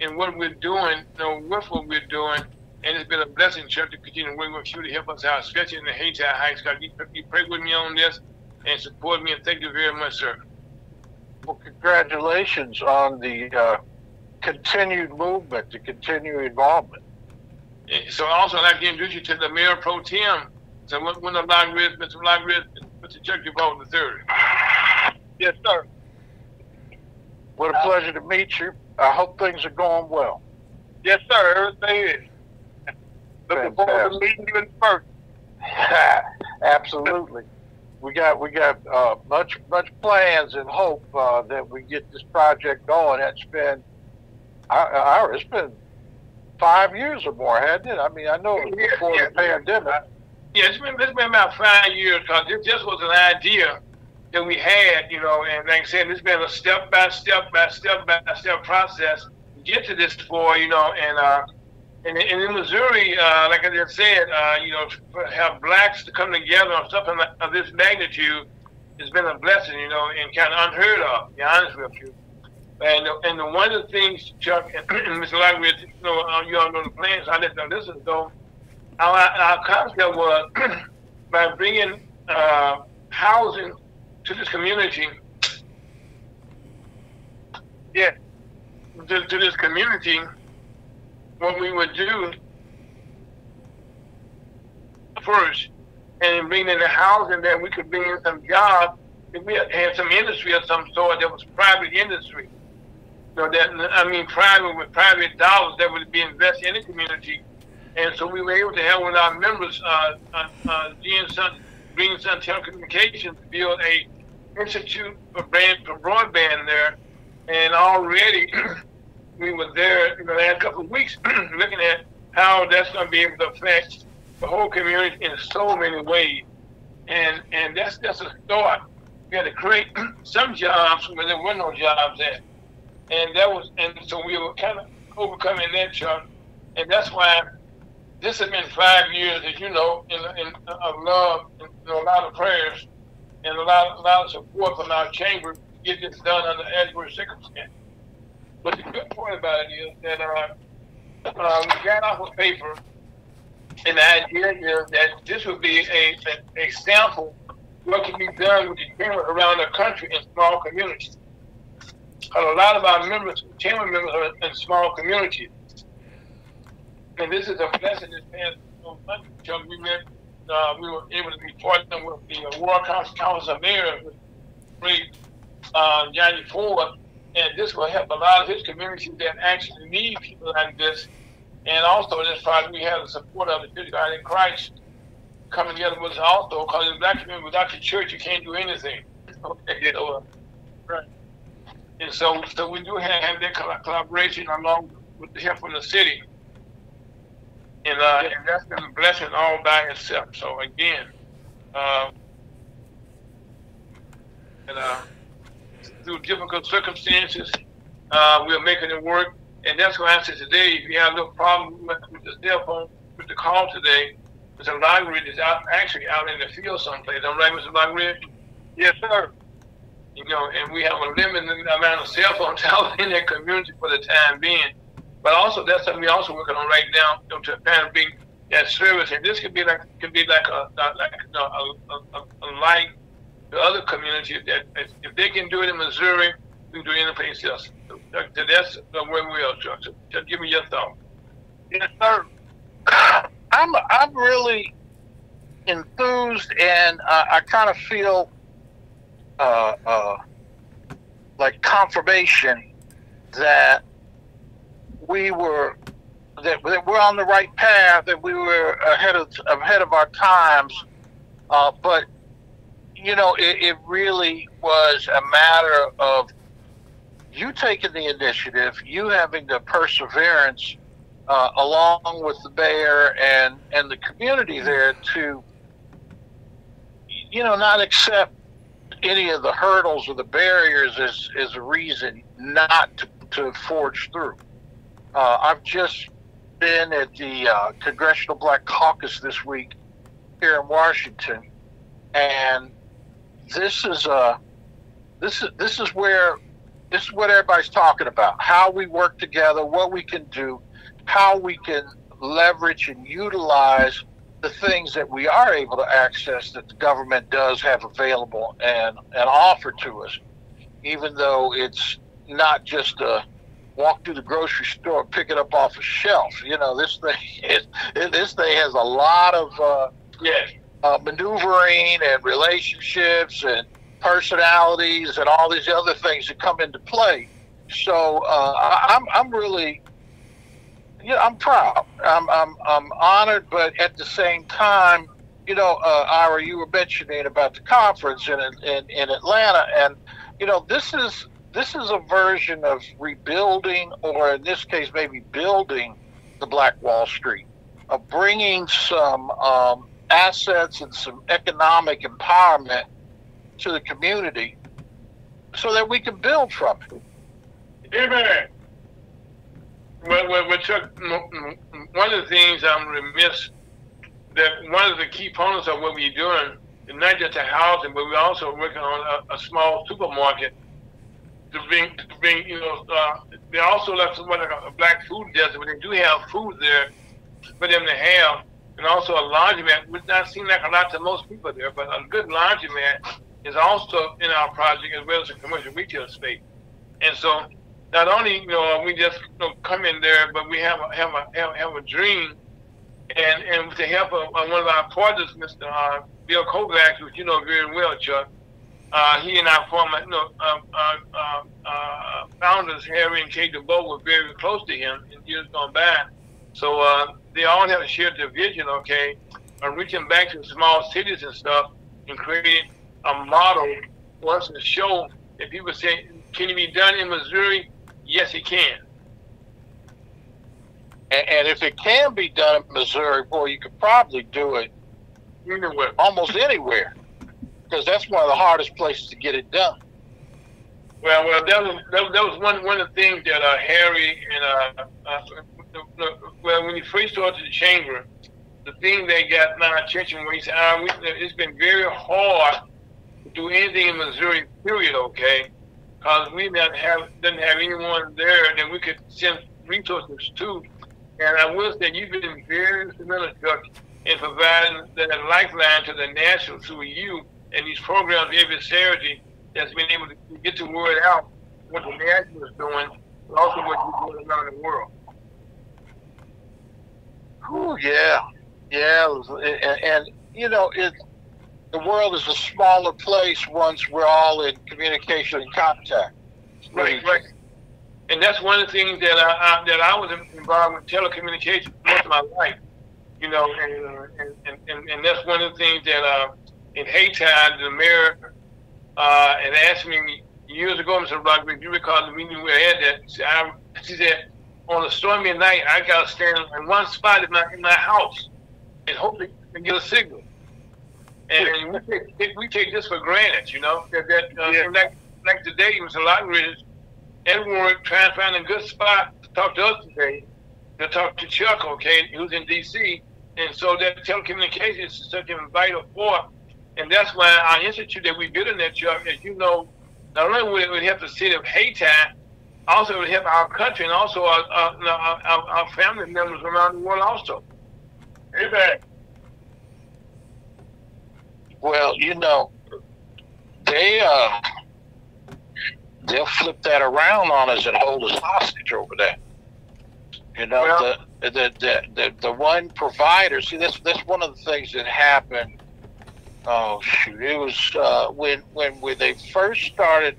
in what we're doing, you know, with what we're doing. And it's been a blessing, Chuck, to continue to work with you to help us out, especially in the Hayti Heights. God, you, you pray with me on this and support me, and thank you very much, sir. Well, congratulations on the uh, continued movement, the continued involvement. So also, I'd like to introduce you to the Mayor Pro Tem. So when, when the Lockridge, Mr. Lockridge, Mr. Chuck DeBow the third. Yes, sir. What a pleasure to meet you. I hope things are going well. Yes, sir. Everything is. Looking forward to meeting you in person. Absolutely. We got we got uh, much much plans and hope uh, that we get this project going. It's been our, our it's been five years or more, hasn't it? I mean, I know it was before yeah. the pandemic. Yeah, it's been, it's been about five years because this just was an idea that we had, you know, and like I said, it's been a step by step by step by step process to get to this point, you know, and uh, and, and in Missouri, uh, like I just said, uh, you know, have blacks to come together on something of this magnitude has been a blessing, you know, and kind of unheard of, to be honest with you. And and the, one of the things, Chuck and, Mr. Lockridge, you know, uh, you all know the plans. I them listen though our, our concept was by bringing uh, housing to this community. Yeah, to, to this community, what we would do first, and bring in the housing, that we could bring in some jobs. If we had some industry of some sort that was private industry, know, that I mean, private with private dollars that would be invested in the community. And so we were able to help with our members, uh, uh, uh, Green Sun, Green Sun Telecommunications, build a institute for, brand, for broadband there. And already we were there in the last couple of weeks looking at how that's going to be able to affect the whole community in so many ways. And and that's that's a start. We had to create some jobs where there were no jobs at. And that was and so we were kind of overcoming that challenge. And that's why this has been five years, as you know, in, in of love, and, a lot of prayers, and a lot, a lot of support from our chamber to get this done under adverse circumstances. But the good point about it is that uh, uh, we got off of paper, and the idea is that this would be a, a, a sample what can be done with the chamber around the country in small communities. Because a lot of our members, chamber members, are in small communities. And this is a blessing this past because we met, uh, we were able to be partnered with the uh, World Council of Mayors, with great uh, Johnny Ford, and this will help a lot of his communities that actually need people like this. And also, this project, we have the support of the Church God in Christ coming together with us also, because in the black community, without the church, you can't do anything. Okay, so, uh, right. And so, so we do have, have that collaboration along with the help from the city. And, uh, and that's been a blessing all by itself. So again, uh, and, uh, through difficult circumstances, uh, we're making it work. And that's why I said today, if you have no problem with, the cell phone, with the call today, Mr. Lockridge is out, actually out in the field someplace. I'm right, Mr. Lockridge? Yes, sir. You know, and we have a limited amount of cell phone towers in that community for the time being. But also, that's something we're also working on right now you know, to kind of bring that service. And this could be like could be like a like a, a, a, a light to other community. that if they can do it in Missouri, we can do it anyplace else. That's where we are. So just give me your thought. Yes, sir. I'm I'm really enthused, and uh, I kind of feel uh, uh, like confirmation that we were that, that we're on the right path, that we were ahead of ahead of our times. Uh, but you know, it, it really was a matter of you taking the initiative, you having the perseverance, uh, along with the mayor and and the community there to, you know, not accept any of the hurdles or the barriers as, as a reason not to, to forge through. Uh, I've just been at the uh, Congressional Black Caucus this week here in Washington, and this is uh, this is this is where this is what everybody's talking about: how we work together, what we can do, how we can leverage and utilize the things that we are able to access that the government does have available and and offer to us, even though it's not just a walk through the grocery store pick it up off a shelf. You know, this thing is, this thing has a lot of uh, yeah. Uh, maneuvering and relationships and personalities and all these other things that come into play. So uh, I'm I'm really yeah I'm proud. I'm I'm I'm honored, but at the same time, you know, uh, Ira, you were mentioning about the conference in in, in Atlanta, and you know, this is this is a version of rebuilding, or in this case, maybe building the Black Wall Street, of bringing some um, assets and some economic empowerment to the community so that we can build from it. Amen. Well, well, well, Chuck, one of the things I'm remiss that one of the key components of what we're doing is not just a housing, but we're also working on a, a small supermarket to bring, to bring, you know, uh, they also left somewhat like a black food desert, but they do have food there for them to have. And also a laundromat, which not seem like a lot to most people there, but a good laundromat is also in our project as well as a commercial retail space. And so not only you know we just you know, come in there, but we have a, have a have, have a dream, and and with the help of, one of our partners, Mr. Uh, Bill Kovacs, which you know very well, Chuck. Uh, he and our former you know, uh, uh, founders, Harry and Kay DeBow, were very close to him in years gone by. So uh, they all have shared the vision, okay, of reaching back to small cities and stuff and creating a model for us to show that people say, can it be done in Missouri? Yes, it can. And, and if it can be done in Missouri, boy, you could probably do it anywhere, almost anywhere, because that's one of the hardest places to get it done. Well, well, that was that was one one of the things that uh, Harry and uh, uh, well, when you first started the chamber, the thing that got my attention was uh, we, "It's been very hard to do anything in Missouri, period." Okay, because we didn't have didn't have anyone there that we could send resources to. And I will say you've been very instrumental, Chuck, in providing that lifeline to the national through you and these programs every Saturday that's been able to get the word out what the national is doing, but also what you're doing around the world. Oh yeah, yeah, and, and you know it the world is a smaller place once we're all in communication and contact. Right, right. And that's one of the things that I, I that I was involved with telecommunications most of my life. You know, and uh, and, and, and that's one of the things that uh, in Hayti, the mayor uh, had asked me years ago, Mr. If you recall the meeting we had that, I, she said, on a stormy night, I got to stand in one spot in my, in my house and hope to get a signal. And we take, we take this for granted, you know. That, that uh, yeah. like like today, it was a lot of everyone trying to find a good spot to talk to us today, to talk to Chuck, okay, who's in D.C. And so that telecommunications is such a vital force. And that's why our institute that we built in that, Chuck, as you know, not only would it help the city of Hayti, also it would help our country and also our, our, our, our family members around the world also. Amen. Well, you know, they uh, they'll flip that around on us and hold us hostage over there. You know, well, the, the, the the the one provider. See, that's that's one of the things that happened. Oh shoot! It was uh, when when when they first started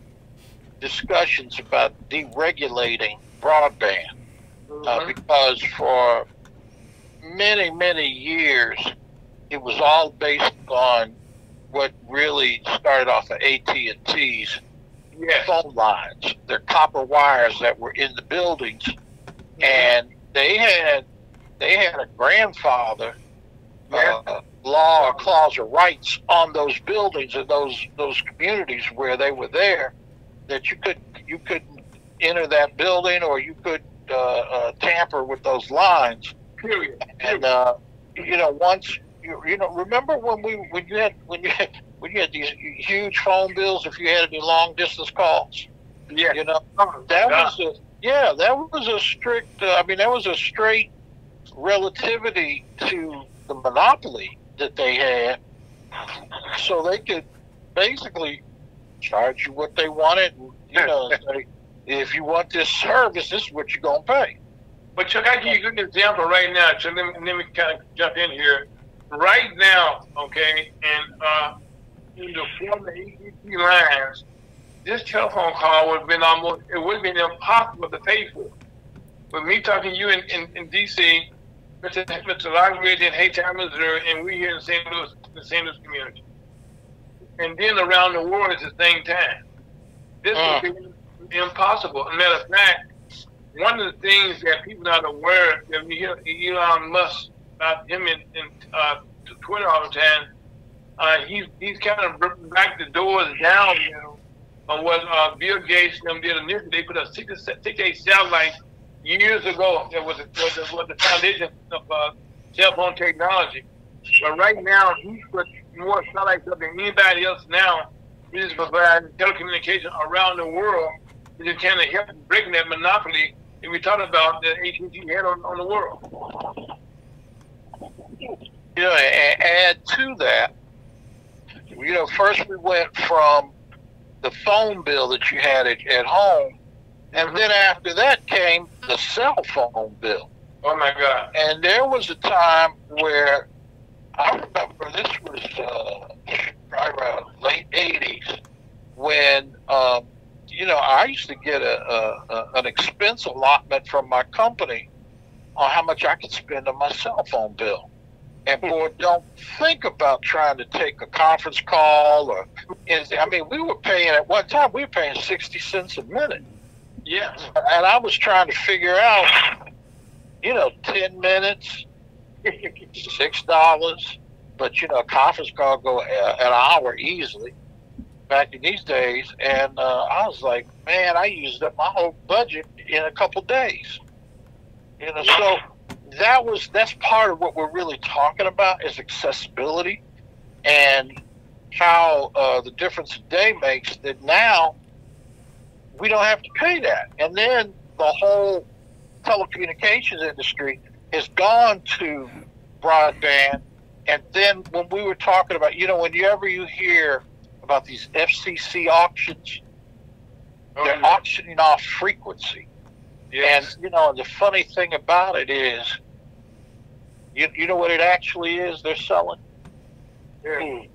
discussions about deregulating broadband, uh, mm-hmm. because for many many years it was all based on what really started off of AT and T's yes. phone lines. They're copper wires that were in the buildings, mm-hmm. and they had they had a grandfather uh, law or clause of rights on those buildings and those those communities where they were there that you could you could enter that building or you could uh, uh, tamper with those lines. Period. And uh, you know once you, you know, remember when we when you had when you had when you had these huge phone bills if you had any long distance calls. Yeah. You know, that was a yeah, that was a strict. Uh, I mean, that was a straight relativity to the monopoly that they had, so they could basically charge you what they wanted. And, you know, say, if you want this service, this is what you're gonna pay. But Chuck, I give you a good example right now. So let me, let me kind of jump in here right now, okay, and uh, in the former AT&T lines, this telephone call would have been almost, it would have been impossible to pay for. But me talking to you in, in, in D.C., Mr. Mr. Lockridge in Hayti, Missouri, and we here in St. Louis, the St. Louis community. And then around the world at the same time. This uh. would be impossible. As a matter of fact, one of the things that people are not aware, we hear Elon Musk about him in, in uh, Twitter all the time. Uh, he's he's kind of back the doors down, you know, on what uh, Bill Gates and them did initially. They put a 68 satellite years ago that was, was, the, was the foundation of uh, cell phone technology. But right now, he's put more satellites up than anybody else now. He's providing telecommunication around the world. He's kind of helping breaking that monopoly that we talked about that AT&T had on, on the world. You know, and add to that, you know, first we went from the phone bill that you had at, at home, and then after that came the cell phone bill. Oh my God! And there was a time where I remember this was uh, probably around late '80s when um, you know I used to get a, a, a an expense allotment from my company on how much I could spend on my cell phone bill. And boy, don't think about trying to take a conference call or. I mean, we were paying at one time. We were paying sixty cents a minute. Yes. And I was trying to figure out, you know, ten minutes, six dollars. But you know, conference call go an hour easily back in these days, and uh, I was like, man, I used up my whole budget in a couple days. You know, so that was that's part of what we're really talking about is accessibility and how uh, the difference a day makes that now we don't have to pay that. And then the whole telecommunications industry has gone to broadband. And then when we were talking about, you know, whenever you hear about these FCC auctions, oh, they're yeah. auctioning off frequency. Yes. And you know, the funny thing about it is, you you know what it actually is? They're selling air. Hmm.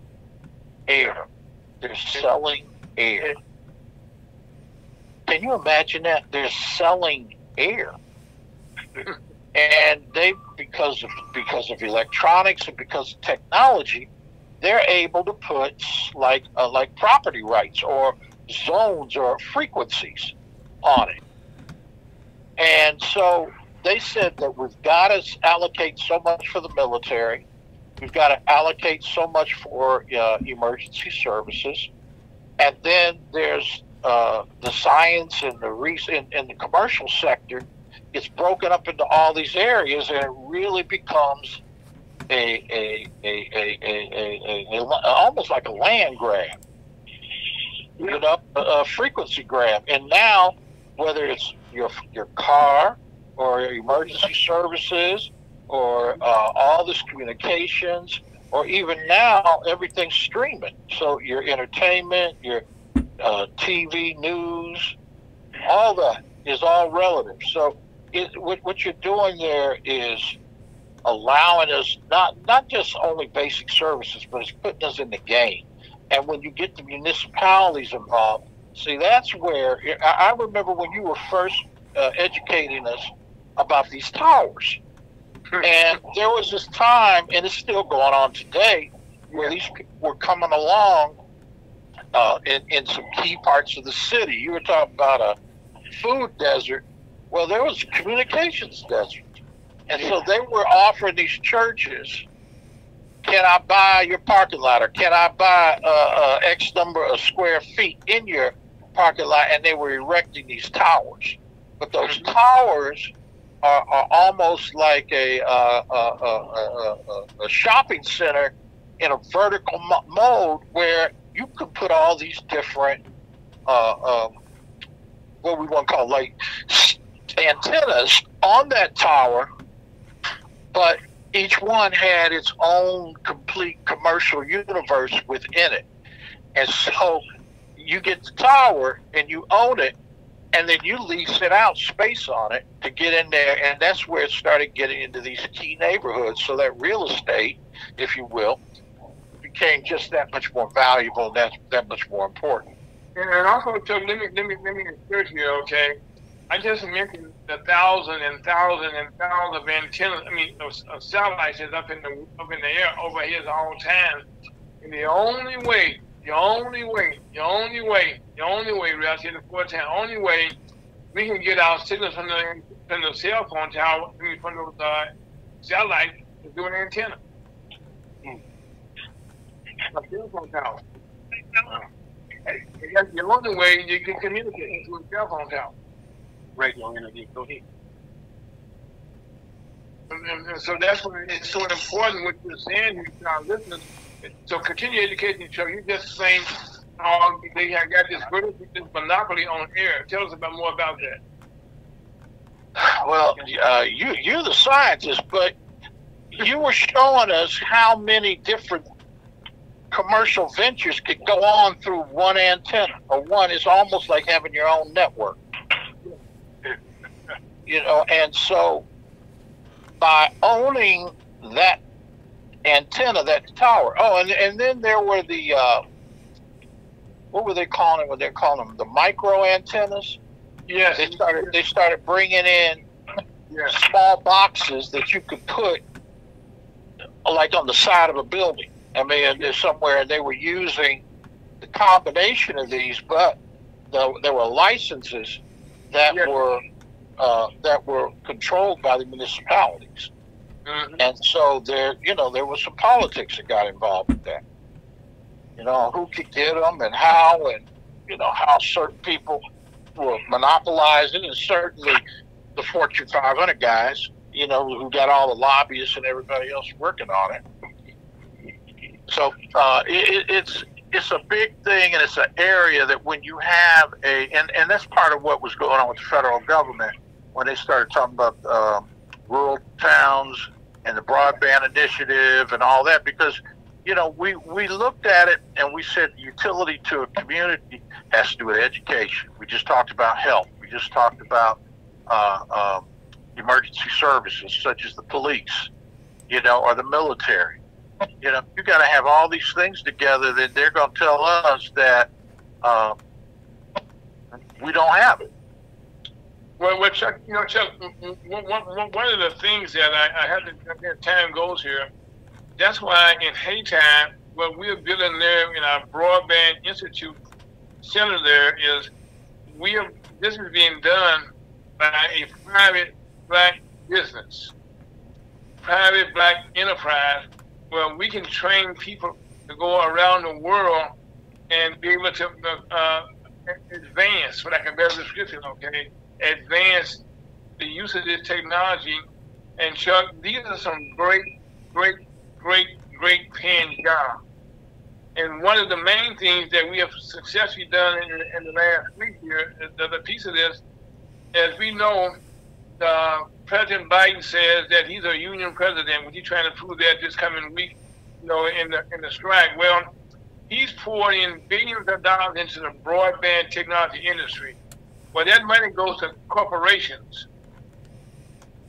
air. They're selling air. Can you imagine that? They're selling air. and they because of because of electronics and because of technology, they're able to put like uh, like property rights or zones or frequencies on it. And so they said that we've got to allocate so much for the military. We've got to allocate so much for uh, emergency services. And then there's uh, the science and the in, in the commercial sector. It's broken up into all these areas, and it really becomes a a a a, a, a, a almost like a land grab, you know, a, a frequency grab. And now, whether it's your your car or emergency services or uh, all this communications or even now everything's streaming so your entertainment your uh, tv news all that is all relative so it, what, what you're doing there is allowing us not not just only basic services but it's putting us in the game and when you get the municipalities involved See, that's where I remember when you were first uh, educating us about these towers. and there was this time, and it's still going on today, where these people were coming along uh, in, in some key parts of the city. You were talking about a food desert. Well, there was a communications desert. And so they were offering these churches can I buy your parking lot or can I buy uh, uh, X number of square feet in your parking lot, and they were erecting these towers. But those mm-hmm. towers are, are almost like a, uh, a, a, a, shopping center in a vertical mo- mode where you could put all these different, uh, um, what we want to call like antennas on that tower, but each one had its own complete commercial universe within it. And so you get the tower and you own it, and then you lease it out space on it to get in there, and that's where it started getting into these key neighborhoods. So that real estate, if you will, became just that much more valuable, that that much more important. And also, so let me let me let me assure you, okay. I just mentioned the thousand and thousand and thousand of antennas. I mean, of, satellites is up in the up in the air over here all the time. And the only way the only way, the only way, the only way, we here in the four town, only way we can get our signals from the from the cell phone tower, I mean, from the uh, satellite, is do an antenna. Mm. A cell phone tower. that's the only way you can communicate through a cell phone tower. Radio interview. Go ahead. And, and, so that's what it's so important what you're saying here to our listeners so continue education. So you just saying how they have got this British this monopoly on air. Tell us about more about that. Well, uh, you you're the scientist, but you were showing us how many different commercial ventures could go on through one antenna, or one is almost like having your own network. You know, and so by owning that antenna, that tower. Oh, and and then there were the uh, what were they calling it? What they're calling them? The micro antennas. Yes. They started. They started bringing in Yes. small boxes that you could put like on the side of a building. I mean, there's somewhere they were using the combination of these, but the, there were licenses that Yeah. were uh, that were controlled by the municipalities, Mhm. and so there, you know, there was some politics that got involved with that. You know, who could get them and how, and you know how certain people were monopolizing, and certainly the Fortune 500 guys, you know, who got all the lobbyists and everybody else working on it. So uh, it, it's it's a big thing, and it's an area that when you have a and and that's part of what was going on with the federal government when they started talking about um, rural towns and the broadband initiative and all that because you know we we looked at it and we said utility to a community has to do with education. We just talked about health. We just talked about uh, um, emergency services such as the police, you know, or the military. You know, you got to have all these things together that they're going to tell us that um, we don't have it. Well, well, Chuck, you know, Chuck, one, of the things that I, I have to, time goes here, that's why in Hayti, what we're building there in our Broadband Institute Center there is we are, this is being done by a private black business, private black enterprise, where we can train people to go around the world and be able to uh, advance, for lack of better description, okay, advance the use of this technology. And Chuck, these are some great, great, great, great paying jobs. And one of the main things that we have successfully done in, in the last week here, the other piece of this, as we know, uh, President Biden says that he's a union president. When he's trying to prove that this coming week, you know, in the in the strike. Well, he's pouring in billions of dollars into the broadband technology industry. Well, that money goes to corporations.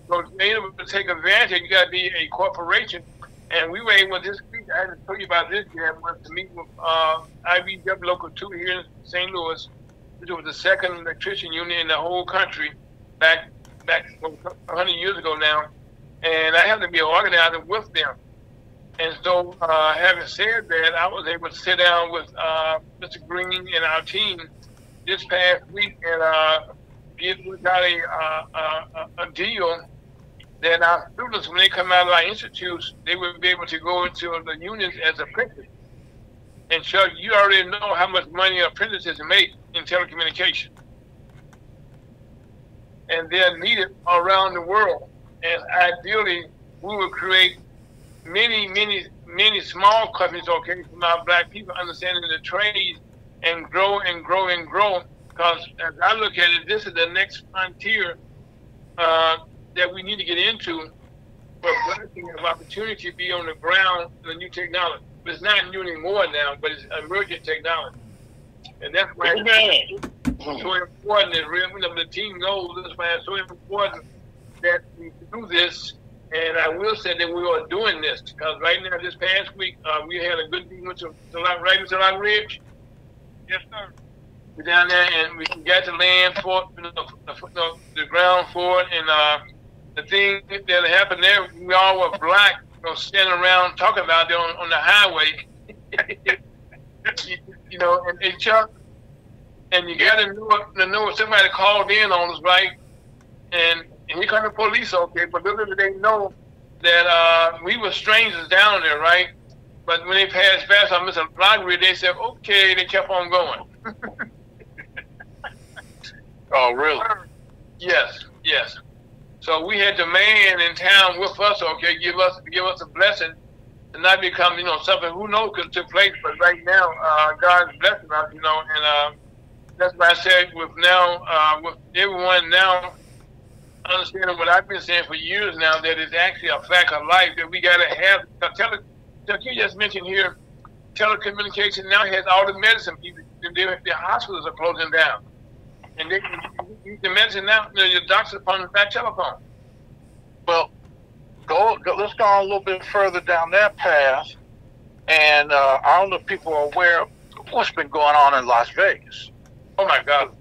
So to be able to take advantage, you got to be a corporation. And we were able this week, I had to tell you about this, yet, was to meet with uh, IBEW Local 2 here in St. Louis, which was the second electrician union in the whole country back back 100 years ago now. And I had to be an organizer with them. And so, uh, having said that, I was able to sit down with uh, Mr. Green and our team this past week and uh, we got a, uh, a, a deal that our students, when they come out of our institutes, they will be able to go into the unions as apprentices. And Chuck, you already know how much money apprentices make in telecommunications. And they're needed around the world. And ideally, we will create many, many, many small companies, okay, from our black people understanding the trade and grow and grow and grow. Because as I look at it, this is the next frontier uh, that we need to get into for blessing of opportunity to be on the ground the new technology. It's not new anymore now, but it's emergent technology. And that's why it's so important. Really, you know, the team knows that's why it's so important that we do this. And I will say that we are doing this because right now, this past week, uh, we had a good meeting with right Mr. Lockridge. Yes, sir. We're down there and we got the land for you know, the, the, ground for it. And uh, the thing that happened there, we all were black, you know, standing around talking about it on, on the highway. you, know, and, and Chuck, and you got to know, to somebody called in on us, right? And and here come the police, okay, but little did they know that uh, we were strangers down there, right? But when they passed past on Mr. Lockridge, they said, okay, they kept on going. Oh, really? Yes, yes. So we had the man in town with us, okay, give us give us a blessing and not become, you know, something who knows could took place, but right now, uh, God's blessing us, you know, and uh, that's why I said with now, uh, with everyone now understanding what I've been saying for years now that it's actually a fact of life that we got to have. Tele, like you just mentioned here, telecommunication now has all the medicine. People, the, the hospitals are closing down, and they, the medicine now, you know, your doctor's upon that telephone. Well, go, go, let's go a little bit further down that path. And uh, I don't know if people are aware of what's been going on in Las Vegas. Oh my God!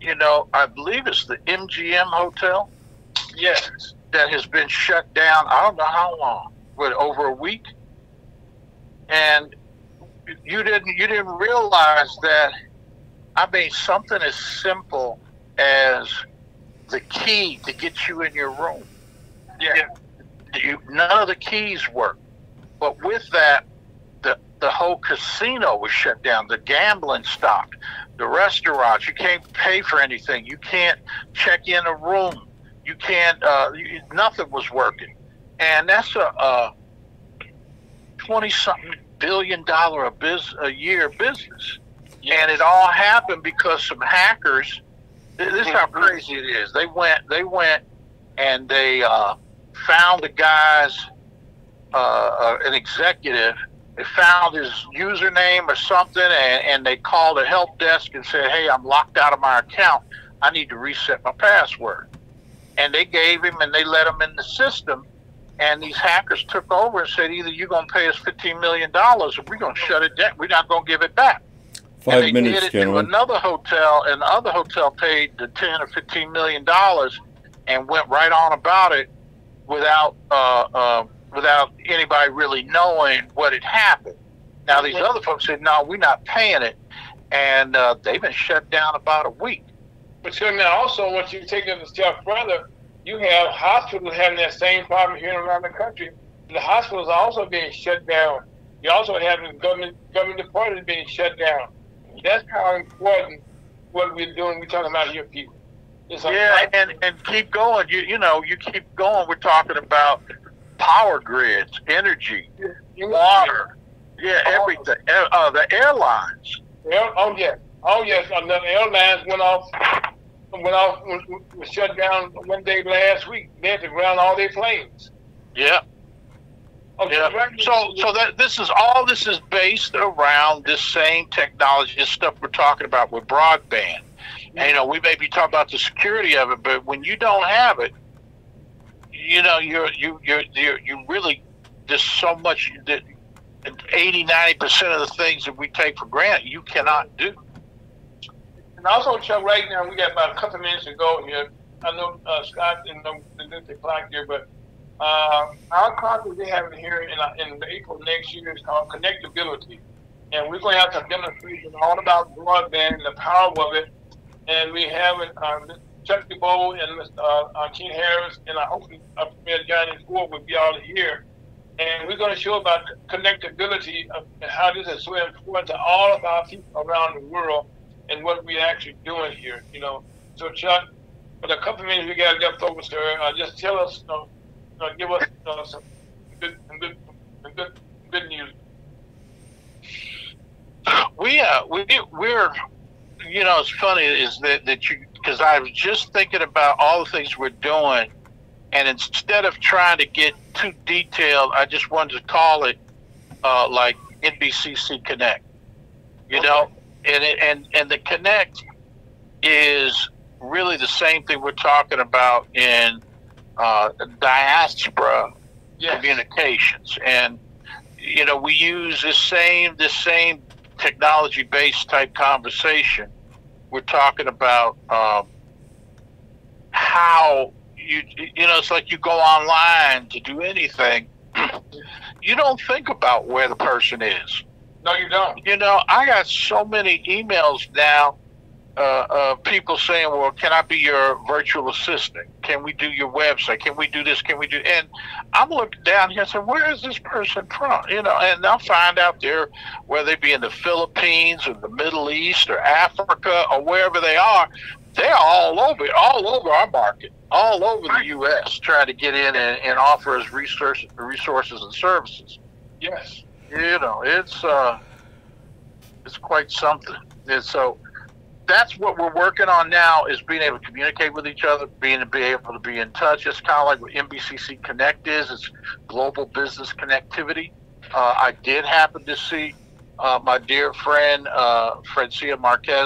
You know, I believe it's the MGM Hotel. Yes. That has been shut down. I don't know how long. but over a week? And you didn't you didn't realize that. I mean, something as simple as the key to get you in your room. Yeah. You, none of the keys work. But with that, the the whole casino was shut down. The gambling stopped. The restaurants, you can't pay for anything. You can't check in a room. You can't. Uh, you, nothing was working, and that's a twenty something billion dollar a biz a year business. And it all happened because some hackers. This is how crazy it is. They went. They went, and they uh, found the guy's uh, uh, an executive. They found his username or something, and, and they called a help desk and said, "Hey, I'm locked out of my account. I need to reset my password." And they gave him, and they let him in the system. And these hackers took over and said, "Either you're going to pay us 15 million dollars, or we're going to shut it down. We're not going to give it back." Five and they minutes, did it gentlemen. to another hotel, and the other hotel paid the 10 or 15 million dollars and went right on about it without uh, uh, without anybody really knowing what had happened. Now these other folks said, "No, we're not paying it," and uh, they've been shut down about a week. But so now also, once you take it a step further, you have hospitals having that same problem here around the country. The hospitals are also being shut down. You also have the government government departments being shut down. That's how important what we're doing. We're talking about here, people. Yeah, and and keep going. You you know you keep going. We're talking about power grids, energy, you- water, yeah, everything. Uh, uh, the airlines. Yeah, oh yes, oh yes. The airlines went off, went off, was, was shut down one day last week. They had to ground all their planes. Yeah. Okay, Yeah. So, so that this is all this is based around this same technology, this stuff we're talking about with broadband. And, you know, we may be talking about the security of it, but when you don't have it, you know, you're you you're you're you really there's so much that 80 90 percent of the things that we take for granted you cannot do. And also, Chuck, right now we got about a couple minutes to go here. I know uh, Scott didn't know the, clock here, but uh, our conference we're having here in, uh, in April next year is called Connectability. And we're going to have some demonstrations all about broadband and the power of it. And we have uh, Chuck DeBow and. Uh, uh, Ken Harris, and I hope uh, Premier Johnny Ford will be all here. And we're going to show about connectability and how this is so important to all of our people around the world and what we're actually doing here, you know. So, Chuck, for the couple minutes we got left over, sir, uh, just tell us, you know, you know, give us uh, some good, some good, some good, good news. we uh we we're you know it's funny is that that you because I was just thinking about all the things we're doing, and instead of trying to get too detailed, I just wanted to call it uh, like NBCC Connect. You know, and it, and and the Connect is really the same thing we're talking about in uh, diaspora Yes. communications. And you know we use the same this same technology based type conversation. We're talking about um, how you you know it's like you go online to do anything. You don't think about where the person is No, you don't. you know i got so many emails now uh, uh, people saying, "Well, can I be your virtual assistant? Can we do your website? Can we do this? Can we do?" And I'm looking down here and saying, "Where is this person from?" You know, and I'll find out they're whether they be in the Philippines or the Middle East or Africa or wherever they are. They're all over, all over our market, all over the U.S. trying to get in and, and offer us resources, resources and services. Yes. You know, it's uh, it's quite something. And so, that's what we're working on now is being able to communicate with each other, being to be able to be in touch. It's kind of like what NBCC Connect is. It's global business connectivity. Uh, I did happen to see uh, my dear friend uh, Francia Marquez,